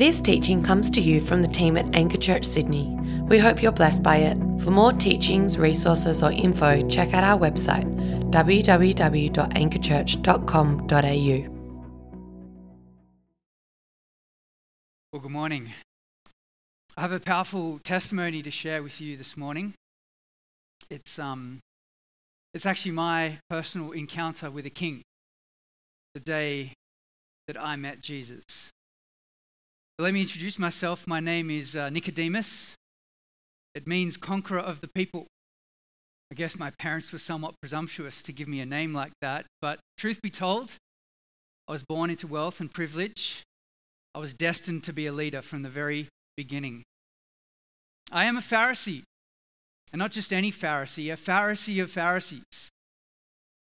This teaching comes to you from the team at Anchor Church Sydney. We hope you're blessed by it. For more teachings, resources, or info, check out our website www.anchorchurch.com.au. Well, good morning. I have a powerful testimony to share with you this morning. It's, um, it's actually my personal encounter with a king, the day that I met Jesus. Let me introduce myself. My name is uh, Nicodemus. It means conqueror of the people. I guess my parents were somewhat presumptuous to give me a name like that, but truth be told, I was born into wealth and privilege. I was destined to be a leader from the very beginning. I am a Pharisee, and not just any Pharisee, a Pharisee of Pharisees,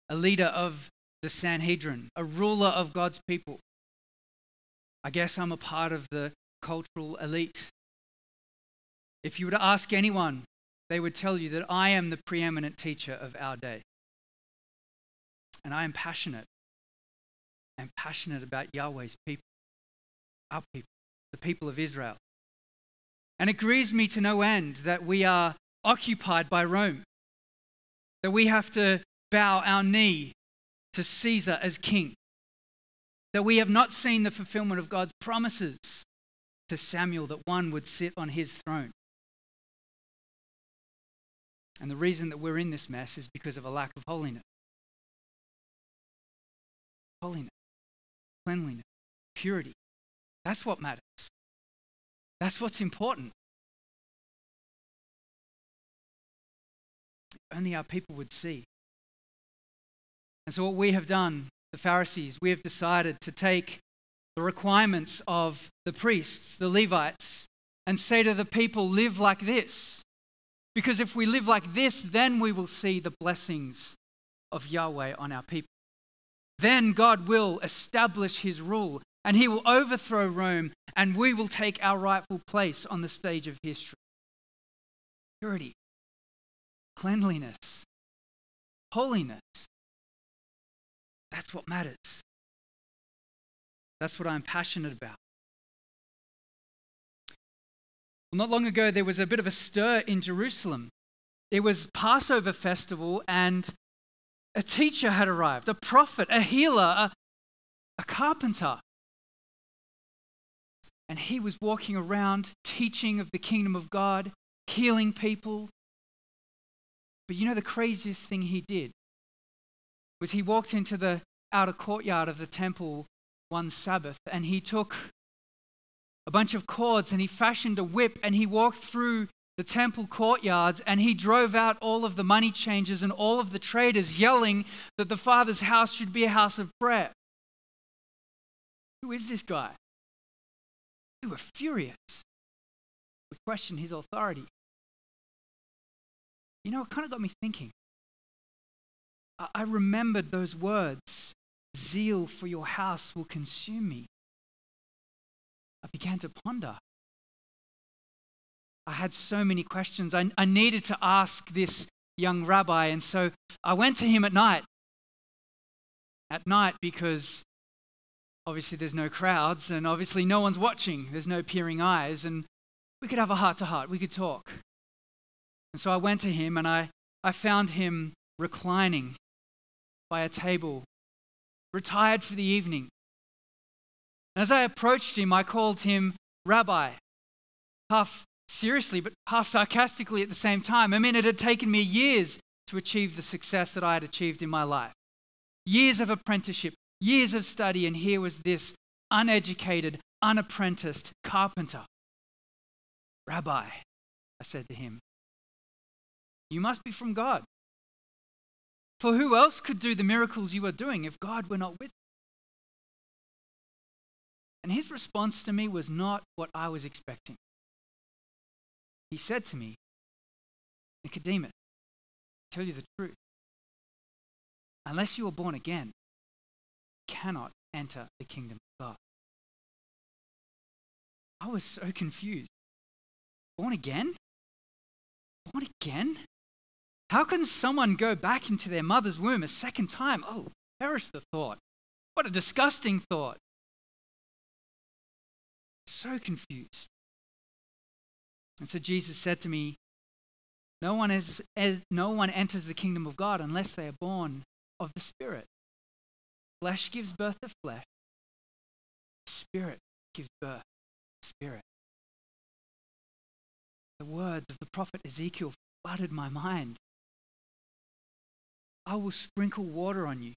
a leader of the Sanhedrin, a ruler of God's people. I guess I'm a part of the cultural elite. If you were to ask anyone, they would tell you that I am the preeminent teacher of our day. And I am passionate. I'm passionate about Yahweh's people our people, the people of Israel. And it grieves me to no end that we are occupied by Rome, that we have to bow our knee to Caesar as king, that we have not seen the fulfillment of God's promises to Samuel that one would sit on his throne. And the reason that we're in this mess is because of a lack of holiness. Holiness, cleanliness, purity. That's what matters. That's what's important. Only our people would see. And so, what we have done, the Pharisees, we have decided to take the requirements of the priests, the Levites, and say to the people, live like this. Because if we live like this, then we will see the blessings of Yahweh on our people. Then God will establish his rule and he will overthrow Rome, and we will take our rightful place on the stage of history. Purity, cleanliness, holiness. That's what matters. That's what I'm passionate about. Well, not long ago, there was a bit of a stir in Jerusalem. It was Passover festival, and a teacher had arrived, a prophet, a healer, a, a carpenter. And he was walking around teaching of the kingdom of God, healing people. But you know, the craziest thing he did was he walked into the outer courtyard of the temple one Sabbath and he took a bunch of cords and he fashioned a whip and he walked through the temple courtyards and he drove out all of the money changers and all of the traders yelling that the Father's house should be a house of prayer. Who is this guy? We were furious. We questioned his authority. You know, it kind of got me thinking. I remembered those words zeal for your house will consume me. I began to ponder. I had so many questions. I, I needed to ask this young rabbi, and so I went to him at night. At night, because obviously there's no crowds and obviously no one's watching. There's no peering eyes. And we could have a heart to heart. We could talk. And so I went to him and I, I found him reclining by a table, retired for the evening. And as I approached him, I called him Rabbi, half seriously, but half sarcastically at the same time. I mean, it had taken me years to achieve the success that I had achieved in my life. Years of apprenticeship, years of study, and here was this uneducated, unapprenticed carpenter. Rabbi, I said to him, you must be from God. For who else could do the miracles you are doing if God were not with you? And his response to me was not what I was expecting. He said to me, Nicodemus, I tell you the truth. Unless you are born again, you cannot enter the kingdom of God. I was so confused. Born again? Born again? How can someone go back into their mother's womb a second time? Oh, perish the thought. What a disgusting thought. So confused. And so Jesus said to me, no one, is, as, no one enters the kingdom of God unless they are born of the Spirit. Flesh gives birth to flesh, Spirit gives birth to spirit. The words of the prophet Ezekiel flooded my mind. I will sprinkle water on you.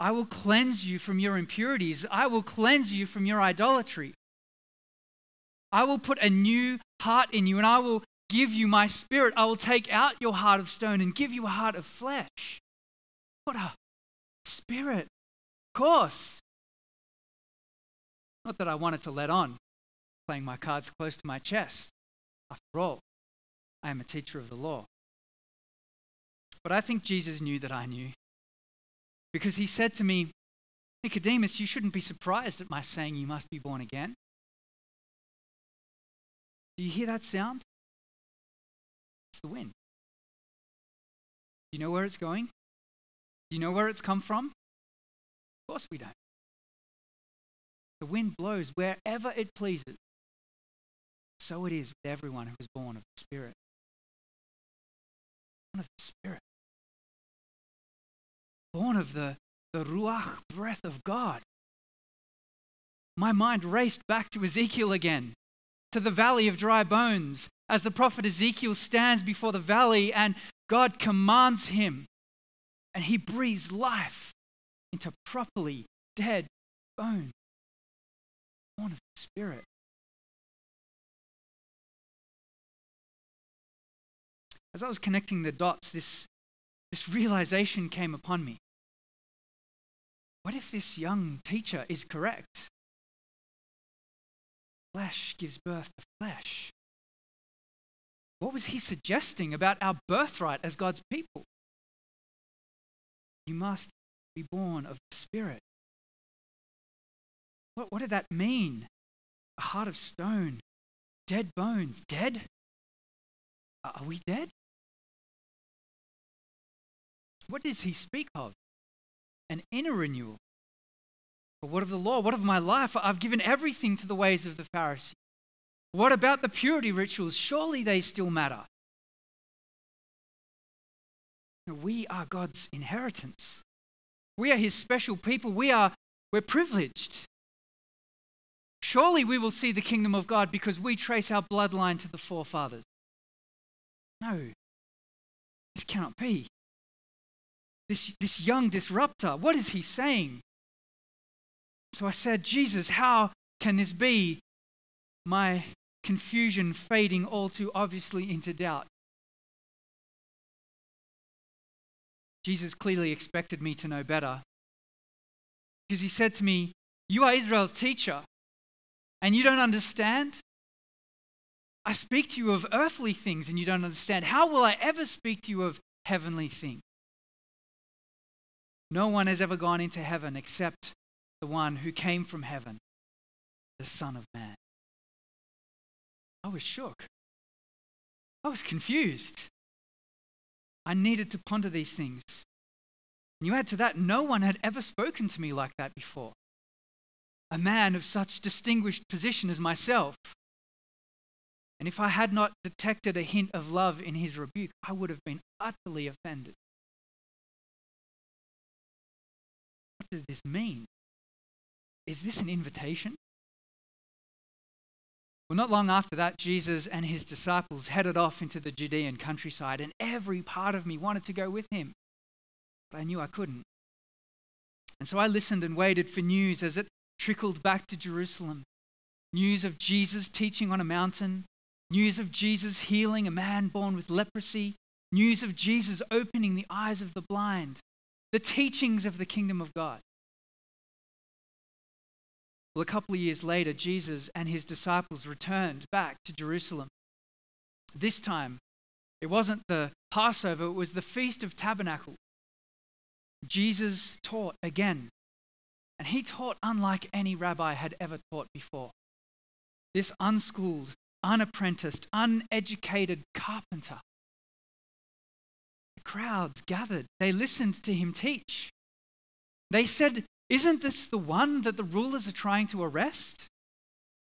I will cleanse you from your impurities. I will cleanse you from your idolatry. I will put a new heart in you and I will give you my spirit. I will take out your heart of stone and give you a heart of flesh. What a spirit. Of course. Not that I wanted to let on, playing my cards close to my chest. After all, I am a teacher of the law. But I think Jesus knew that I knew. Because he said to me, Nicodemus, you shouldn't be surprised at my saying you must be born again. Do you hear that sound? It's the wind. Do you know where it's going? Do you know where it's come from? Of course we don't. The wind blows wherever it pleases. So it is with everyone who is born of the Spirit. Born of the Spirit. Born of the, the Ruach breath of God. My mind raced back to Ezekiel again, to the valley of dry bones, as the prophet Ezekiel stands before the valley and God commands him, and he breathes life into properly dead bones. Born of the Spirit. As I was connecting the dots, this, this realization came upon me. What if this young teacher is correct? Flesh gives birth to flesh. What was he suggesting about our birthright as God's people? You must be born of the Spirit. What, what did that mean? A heart of stone, dead bones. Dead? Are we dead? What does he speak of? An inner renewal. But what of the law? What of my life? I've given everything to the ways of the Pharisees. What about the purity rituals? Surely they still matter. We are God's inheritance. We are his special people. We are we're privileged. Surely we will see the kingdom of God because we trace our bloodline to the forefathers. No, this cannot be. This, this young disruptor, what is he saying? So I said, Jesus, how can this be? My confusion fading all too obviously into doubt. Jesus clearly expected me to know better because he said to me, You are Israel's teacher and you don't understand? I speak to you of earthly things and you don't understand. How will I ever speak to you of heavenly things? No one has ever gone into heaven except the one who came from heaven, the Son of Man. I was shook. I was confused. I needed to ponder these things. And you add to that, no one had ever spoken to me like that before a man of such distinguished position as myself. And if I had not detected a hint of love in his rebuke, I would have been utterly offended. Does this mean? Is this an invitation? Well, not long after that, Jesus and his disciples headed off into the Judean countryside, and every part of me wanted to go with him. But I knew I couldn't. And so I listened and waited for news as it trickled back to Jerusalem. News of Jesus teaching on a mountain, news of Jesus healing a man born with leprosy, news of Jesus opening the eyes of the blind, the teachings of the kingdom of God. Well, a couple of years later, Jesus and his disciples returned back to Jerusalem. This time, it wasn't the Passover, it was the Feast of Tabernacles. Jesus taught again and he taught unlike any rabbi had ever taught before. This unschooled, unapprenticed, uneducated carpenter. Crowds gathered. They listened to him teach. They said, Isn't this the one that the rulers are trying to arrest?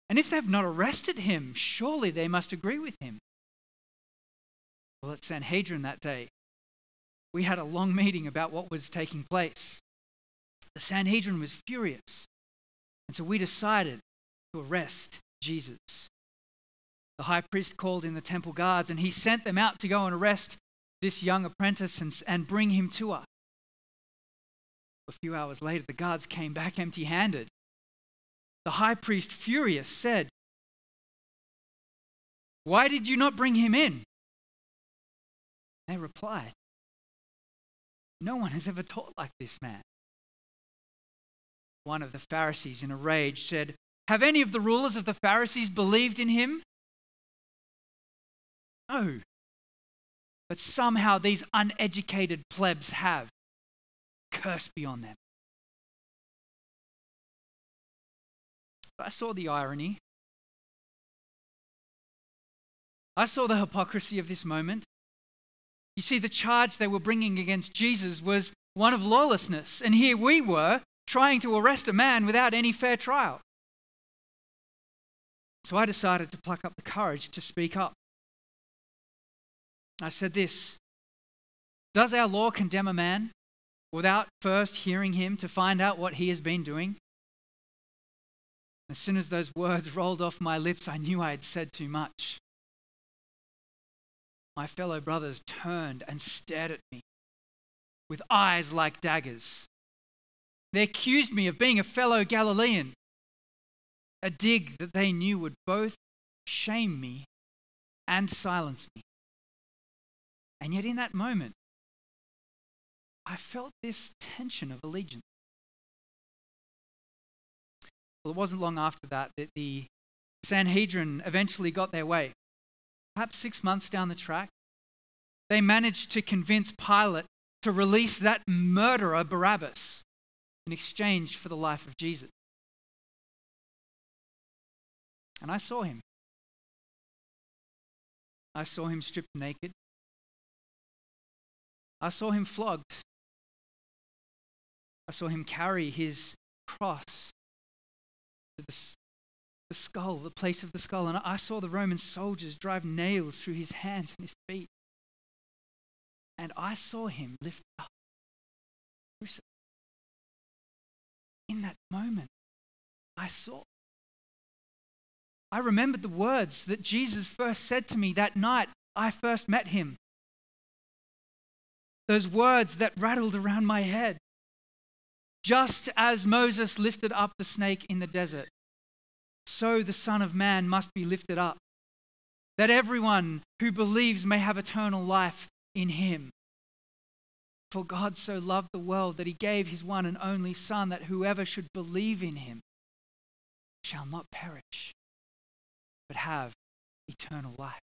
And if they've not arrested him, surely they must agree with him. Well, at Sanhedrin that day, we had a long meeting about what was taking place. The Sanhedrin was furious. And so we decided to arrest Jesus. The high priest called in the temple guards and he sent them out to go and arrest this young apprentice and, and bring him to us. A few hours later, the guards came back empty handed. The high priest, furious, said, Why did you not bring him in? They replied, No one has ever taught like this man. One of the Pharisees, in a rage, said, Have any of the rulers of the Pharisees believed in him? No. But somehow these uneducated plebs have. Curse be on them. But I saw the irony. I saw the hypocrisy of this moment. You see, the charge they were bringing against Jesus was one of lawlessness, and here we were trying to arrest a man without any fair trial. So I decided to pluck up the courage to speak up. I said this Does our law condemn a man without first hearing him to find out what he has been doing? As soon as those words rolled off my lips, I knew I had said too much. My fellow brothers turned and stared at me with eyes like daggers. They accused me of being a fellow Galilean, a dig that they knew would both shame me and silence me. And yet, in that moment, I felt this tension of allegiance. Well, it wasn't long after that that the Sanhedrin eventually got their way. Perhaps six months down the track, they managed to convince Pilate to release that murderer, Barabbas, in exchange for the life of Jesus. And I saw him. I saw him stripped naked. I saw him flogged. I saw him carry his cross to the, the skull, the place of the skull. And I saw the Roman soldiers drive nails through his hands and his feet. And I saw him lift up. In that moment, I saw. I remembered the words that Jesus first said to me that night I first met him. Those words that rattled around my head. Just as Moses lifted up the snake in the desert, so the Son of Man must be lifted up, that everyone who believes may have eternal life in him. For God so loved the world that he gave his one and only Son, that whoever should believe in him shall not perish, but have eternal life.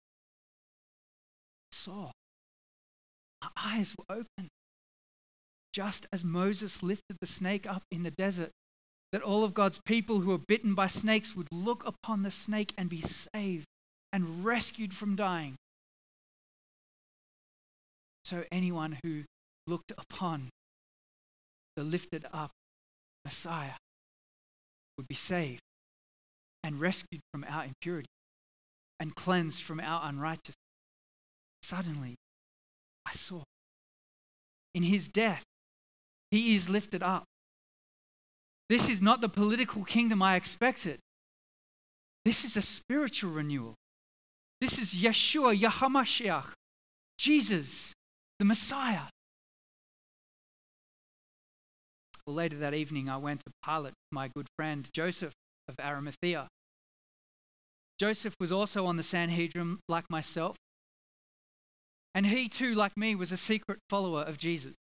Saw. Our eyes were open. Just as Moses lifted the snake up in the desert, that all of God's people who were bitten by snakes would look upon the snake and be saved and rescued from dying. So anyone who looked upon the lifted up Messiah would be saved and rescued from our impurity and cleansed from our unrighteousness. Suddenly, I saw. In his death, he is lifted up. This is not the political kingdom I expected. This is a spiritual renewal. This is Yeshua, Yahamashiach, Jesus, the Messiah. Well, later that evening, I went to Pilate with my good friend Joseph of Arimathea. Joseph was also on the Sanhedrin like myself, and he too, like me, was a secret follower of Jesus.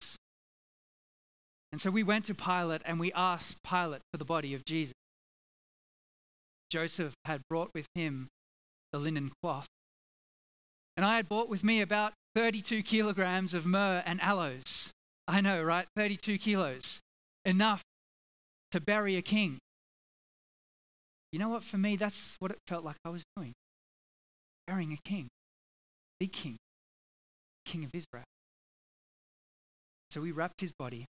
And so we went to Pilate and we asked Pilate for the body of Jesus. Joseph had brought with him the linen cloth. And I had brought with me about 32 kilograms of myrrh and aloes. I know, right? 32 kilos. Enough to bury a king. You know what? For me, that's what it felt like I was doing burying a king, the king, king of Israel. So we wrapped his body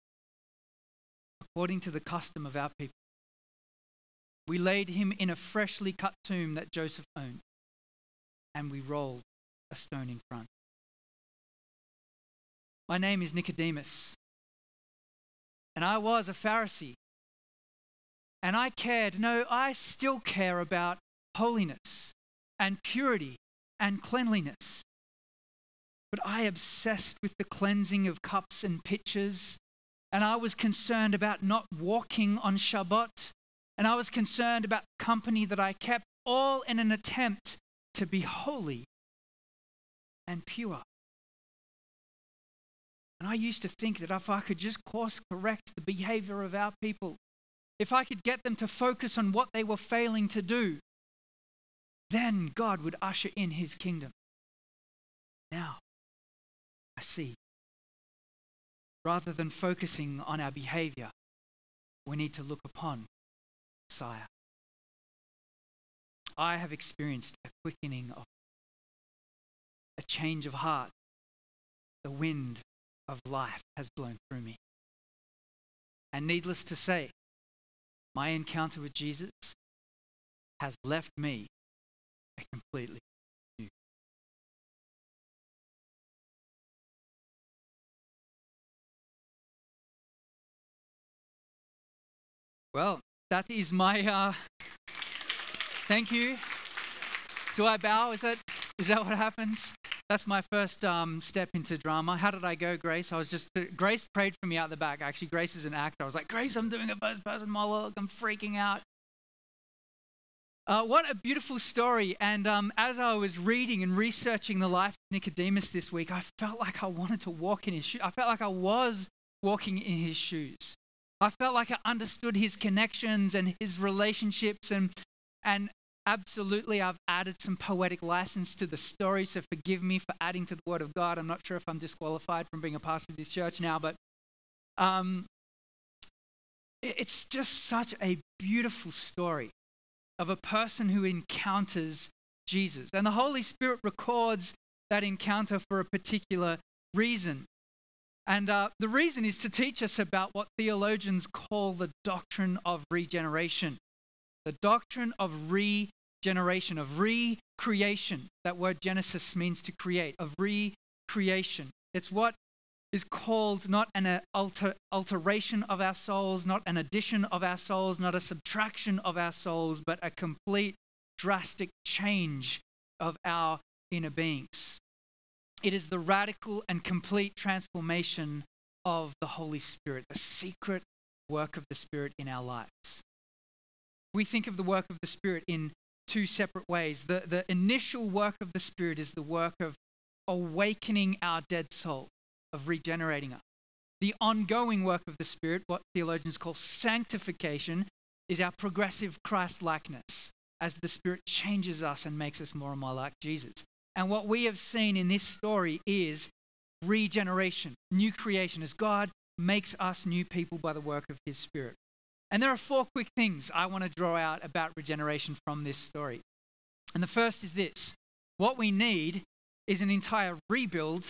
according to the custom of our people. We laid him in a freshly cut tomb that Joseph owned, and we rolled a stone in front. My name is Nicodemus, and I was a Pharisee. And I cared, no, I still care about holiness and purity and cleanliness. But I obsessed with the cleansing of cups and pitchers, and I was concerned about not walking on Shabbat, and I was concerned about the company that I kept, all in an attempt to be holy and pure. And I used to think that if I could just course correct the behavior of our people, if I could get them to focus on what they were failing to do, then God would usher in his kingdom. Now, see. Rather than focusing on our behavior, we need to look upon Messiah. I have experienced a quickening of a change of heart. The wind of life has blown through me. And needless to say, my encounter with Jesus has left me a completely Well, that is my. Uh, thank you. Do I bow? Is that is that what happens? That's my first um, step into drama. How did I go, Grace? I was just, Grace prayed for me out the back. Actually, Grace is an actor. I was like, Grace, I'm doing a first person monologue. I'm freaking out. Uh, what a beautiful story. And um, as I was reading and researching the life of Nicodemus this week, I felt like I wanted to walk in his shoes. I felt like I was walking in his shoes. I felt like I understood his connections and his relationships and, and Absolutely, I've added some poetic license to the story, so forgive me for adding to the Word of God. I'm not sure if I'm disqualified from being a pastor of this church now, but um, it's just such a beautiful story of a person who encounters Jesus. And the Holy Spirit records that encounter for a particular reason. And uh, the reason is to teach us about what theologians call the doctrine of regeneration the doctrine of regeneration, of recreation. That word Genesis means to create, of recreation. It's what is called not an alter, alteration of our souls, not an addition of our souls, not a subtraction of our souls, but a complete drastic change of our inner beings. It is the radical and complete transformation of the Holy Spirit, the secret work of the Spirit in our lives we think of the work of the Spirit in two separate ways. The, the initial work of the Spirit is the work of awakening our dead soul, of regenerating us. The ongoing work of the Spirit, what theologians call sanctification, is our progressive Christ likeness as the Spirit changes us and makes us more and more like Jesus. And what we have seen in this story is regeneration, new creation, as God makes us new people by the work of His Spirit. And there are four quick things I want to draw out about regeneration from this story. And the first is this what we need is an entire rebuild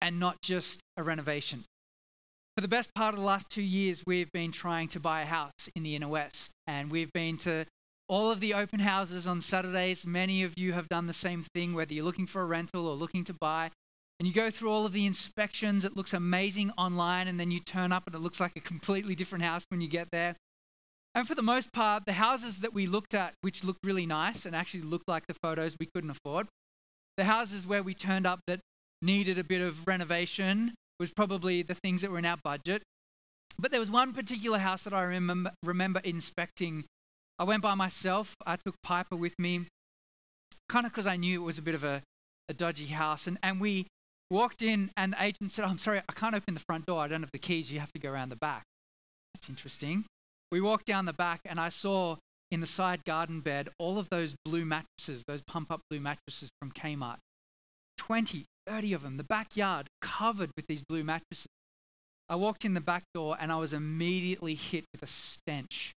and not just a renovation. For the best part of the last two years, we've been trying to buy a house in the inner west, and we've been to all of the open houses on Saturdays. Many of you have done the same thing, whether you're looking for a rental or looking to buy. And you go through all of the inspections. It looks amazing online, and then you turn up and it looks like a completely different house when you get there. And for the most part, the houses that we looked at, which looked really nice and actually looked like the photos we couldn't afford, the houses where we turned up that needed a bit of renovation was probably the things that were in our budget. But there was one particular house that I remember, remember inspecting. I went by myself. I took Piper with me, kind of because I knew it was a bit of a, a dodgy house. And, and we walked in, and the agent said, oh, I'm sorry, I can't open the front door. I don't have the keys. You have to go around the back. That's interesting. We walked down the back, and I saw in the side garden bed all of those blue mattresses, those pump up blue mattresses from Kmart. 20, 30 of them, the backyard covered with these blue mattresses. I walked in the back door and I was immediately hit with a stench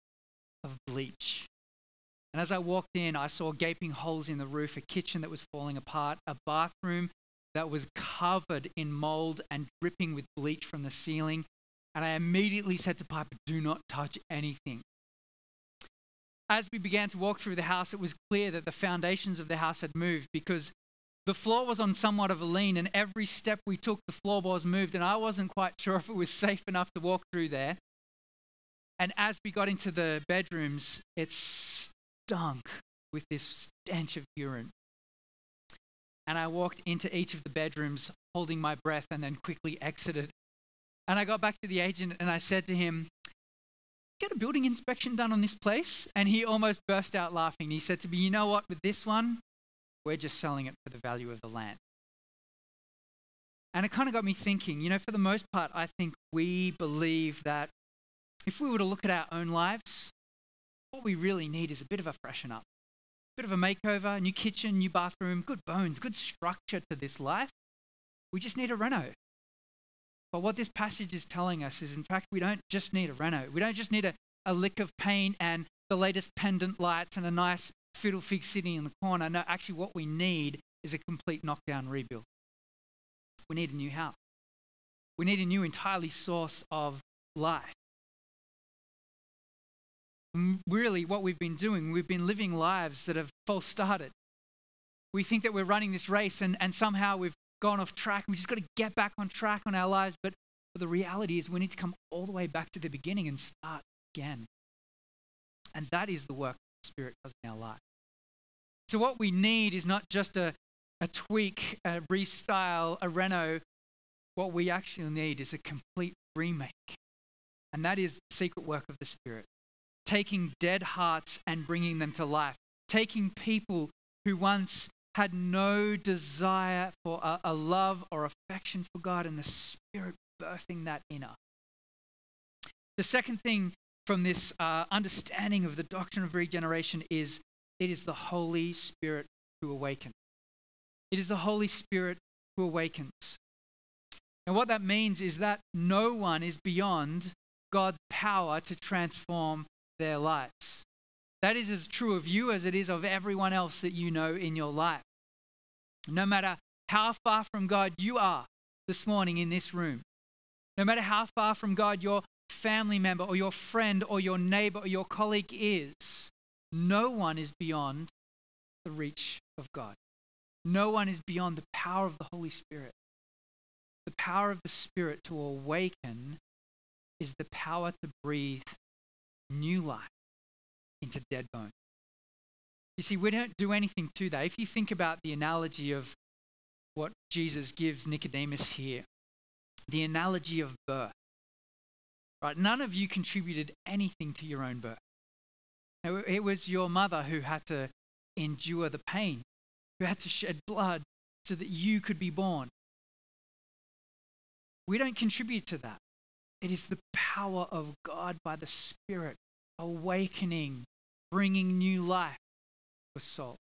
of bleach. And as I walked in, I saw gaping holes in the roof, a kitchen that was falling apart, a bathroom that was covered in mold and dripping with bleach from the ceiling, and I immediately said to Piper, Do not touch anything. as we began to walk through the house, it was clear that the foundations of the house had moved because the floor was on somewhat of a lean, and every step we took, the floorboards moved, and I wasn't quite sure if it was safe enough to walk through there. And as we got into the bedrooms, it stunk with this stench of urine. And I walked into each of the bedrooms holding my breath and then quickly exited. And I got back to the agent and I said to him, Get a building inspection done on this place? And he almost burst out laughing. He said to me, You know what, with this one, we're just selling it for the value of the land. And it kind of got me thinking, you know, for the most part, I think we believe that if we were to look at our own lives, what we really need is a bit of a freshen up, a bit of a makeover, new kitchen, new bathroom, good bones, good structure to this life. We just need a reno. But what this passage is telling us is, in fact, we don't just need a reno. We don't just need a, a lick of paint and the latest pendant lights and a nice fiddle fig sitting in the corner. No, actually, what we need is a complete knockdown rebuild. We need a new house. We need a new, entirely source of life really what we've been doing, we've been living lives that have false started. We think that we're running this race and, and somehow we've gone off track. We just got to get back on track on our lives. But, the reality is we need to come all the way back to the beginning and start again. And that is the work the Spirit does in our life. So what we need is not just a, a tweak, a restyle, a reno. What we actually need is a complete remake. And that is the secret work of the Spirit taking dead hearts and bringing them to life, taking people who once had no desire for a, a, love or affection for God and the Spirit birthing that in us. The second thing from this uh, understanding of the doctrine of regeneration is it is the Holy Spirit who awakens. It is the Holy Spirit who awakens. And what that means is that no one is beyond God's power to transform their lives. That is as true of you as it is of everyone else that you know in your life. No matter how far from God you are this morning in this room, no matter how far from God your family member or your friend or your neighbor or your colleague is, no one is beyond the reach of God. No one is beyond the power of the Holy Spirit. The power of the Spirit to awaken is the power to breathe new life into dead bones. You see, we don't do anything to that. If you think about the analogy of what Jesus gives Nicodemus here, the analogy of birth, right? None of you contributed anything to your own birth. It was your mother who had to endure the pain, who had to shed blood so that you could be born. We don't contribute to that. It is the power of God by the Spirit awakening, bringing new life to a soul.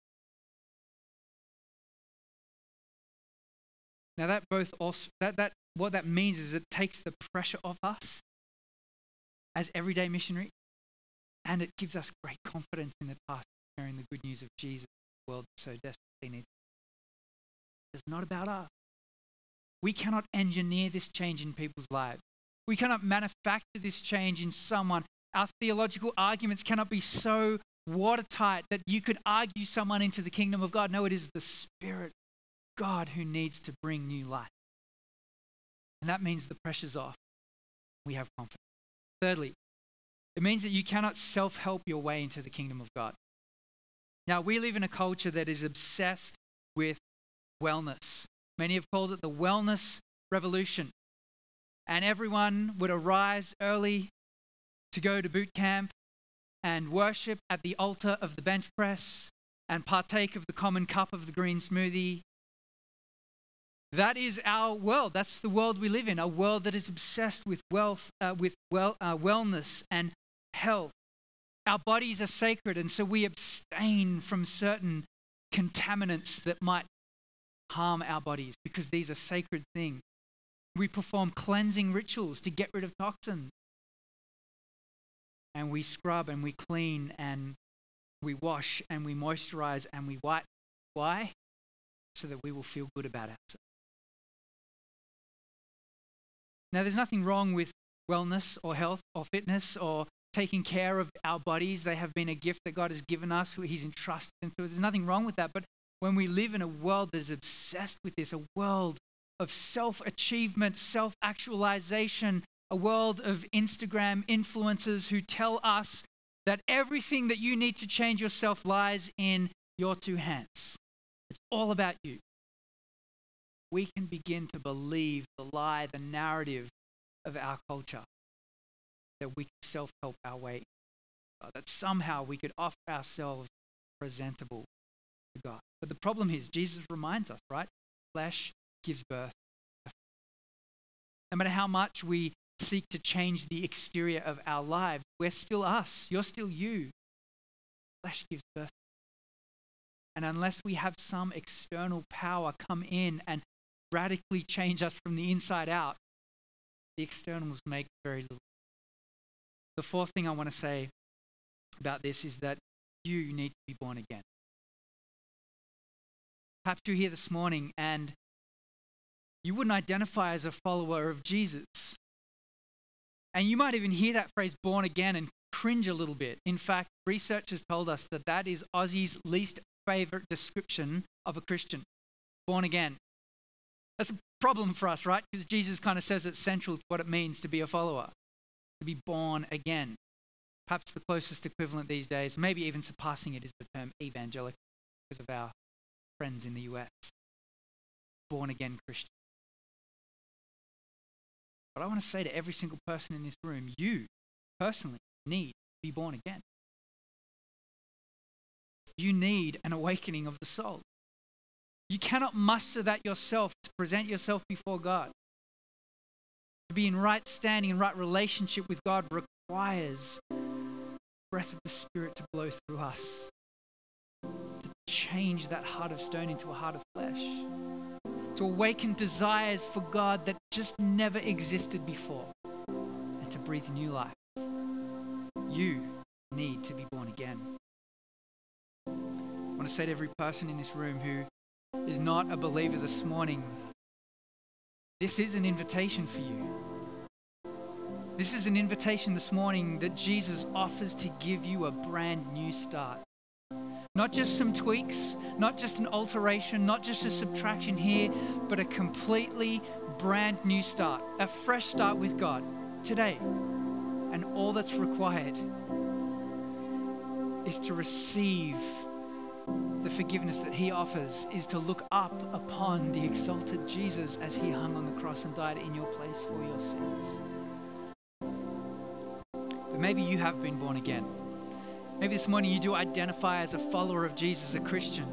Now that both also that, that what that means is it takes the pressure off us as everyday missionaries, and it gives us great confidence in the task of sharing the good news of Jesus the world so desperately needs. It's not about us. We cannot engineer this change in people's lives. We cannot manufacture this change in someone. Our theological arguments cannot be so watertight that you could argue someone into the kingdom of God. No, it is the Spirit God who needs to bring new life. And that means the pressure's off. We have confidence. Thirdly, it means that you cannot self help your way into the kingdom of God. Now, we live in a culture that is obsessed with wellness. Many have called it the wellness revolution and everyone would arise early to go to boot camp and worship at the altar of the bench press and partake of the common cup of the green smoothie. That is our world. That's the world we live in, a world that is obsessed with wealth, uh, with well, uh, wellness and health. Our bodies are sacred, and so we abstain from certain contaminants that might harm our bodies because these are sacred things. We perform cleansing rituals to get rid of toxins. And we scrub and we clean and we wash and we moisturize and we wipe. Why? So that we will feel good about ourselves. Now, there's nothing wrong with wellness or health or fitness or taking care of our bodies. They have been a gift that God has given us, He's entrusted them to. There's nothing wrong with that. But when we live in a world that is obsessed with this, a world of self achievement, self actualization, a world of Instagram influencers who tell us that everything that you need to change yourself lies in your two hands. It's all about you. We can begin to believe the lie, the narrative of our culture that we can self help our way, uh, that somehow we could offer ourselves presentable to God. But the problem is, Jesus reminds us, right? Flesh gives birth. No matter how much we seek to change the exterior of our lives, we're still us. You're still you. Flesh gives birth. And unless we have some external power come in and radically change us from the inside out, the externals make very little. The fourth thing I want to say about this is that you need to be born again. Perhaps you're here this morning and you wouldn't identify as a follower of Jesus. And you might even hear that phrase born again and cringe a little bit. In fact, research has told us that that is Aussie's least favorite description of a Christian born again. That's a problem for us, right? Because Jesus kind of says it's central to what it means to be a follower, to be born again. Perhaps the closest equivalent these days, maybe even surpassing it, is the term evangelical because of our friends in the US. Born again Christian. But I want to say to every single person in this room, you personally need to be born again. You need an awakening of the soul. You cannot muster that yourself to present yourself before God. To be in right standing and right relationship with God requires the breath of the Spirit to blow through us, to change that heart of stone into a heart of flesh, to awaken desires for God that just never existed before, and to breathe new life. You need to be born again. I want to say to every person in this room who is not a believer this morning, this is an invitation for you. This is an invitation this morning that Jesus offers to give you a brand new start. Not just some tweaks, not just an alteration, not just a subtraction here, but a completely brand new start, a fresh start with God today. And all that's required is to receive the forgiveness that he offers is to look up upon the exalted Jesus as he hung on the cross and died in your place for your sins. But maybe you have been born again. Maybe this morning you do identify as a follower of Jesus, a Christian.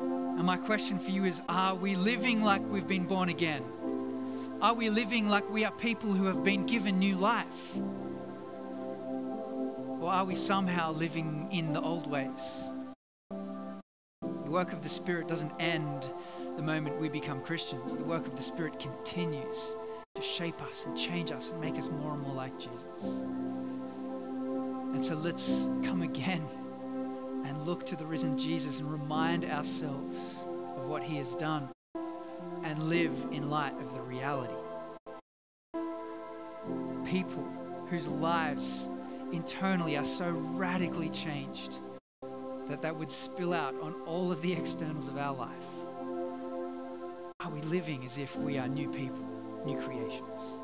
And my question for you is Are we living like we've been born again? Are we living like we are people who have been given new life? Or are we somehow living in the old ways? The work of the Spirit doesn't end the moment we become Christians. The work of the Spirit continues to shape us and change us and make us more and more like Jesus. And so let's come again and look to the risen Jesus and remind ourselves of what he has done and live in light of the reality. People whose lives internally are so radically changed that that would spill out on all of the externals of our life? Are we living as if we are new people, new creations?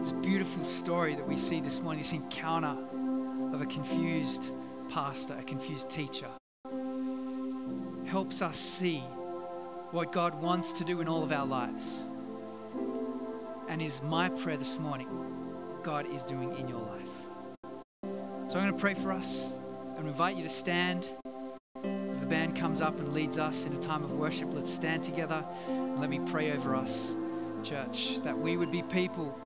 This beautiful story that we see this morning, this encounter of a confused pastor, a confused teacher, helps us see what God wants to do in all of our lives. And is my prayer this morning, God is doing in your life. So I'm going to pray for us and invite you to stand as the band comes up and leads us in a time of worship. Let's stand together and let me pray over us, church, that we would be people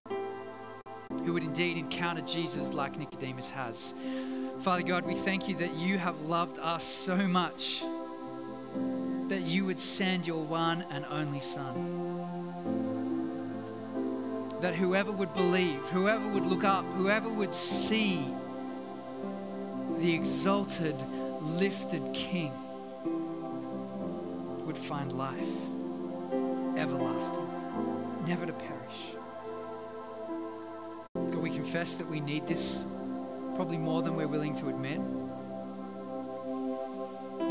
who would indeed encounter Jesus like Nicodemus has. Father God, we thank you that you have loved us so much that you would send your one and only Son. That whoever would believe, whoever would look up, whoever would see the exalted, lifted King would find life, everlasting, never to perish. Confess that we need this, probably more than we're willing to admit.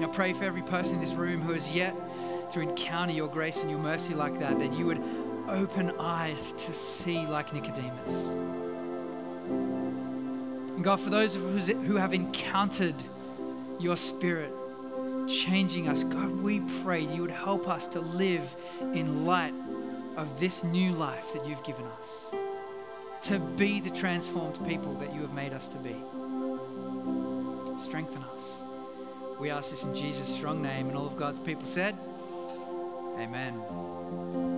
I pray for every person in this room who has yet to encounter your grace and your mercy like that, that you would open eyes to see like Nicodemus. And God, for those of us who have encountered your spirit changing us, God, we pray you would help us to live in light of this new life that you've given us, to be the transformed people that you have made us to be. Strengthen us. We ask this in Jesus' strong name, and all of God's people said, Amen.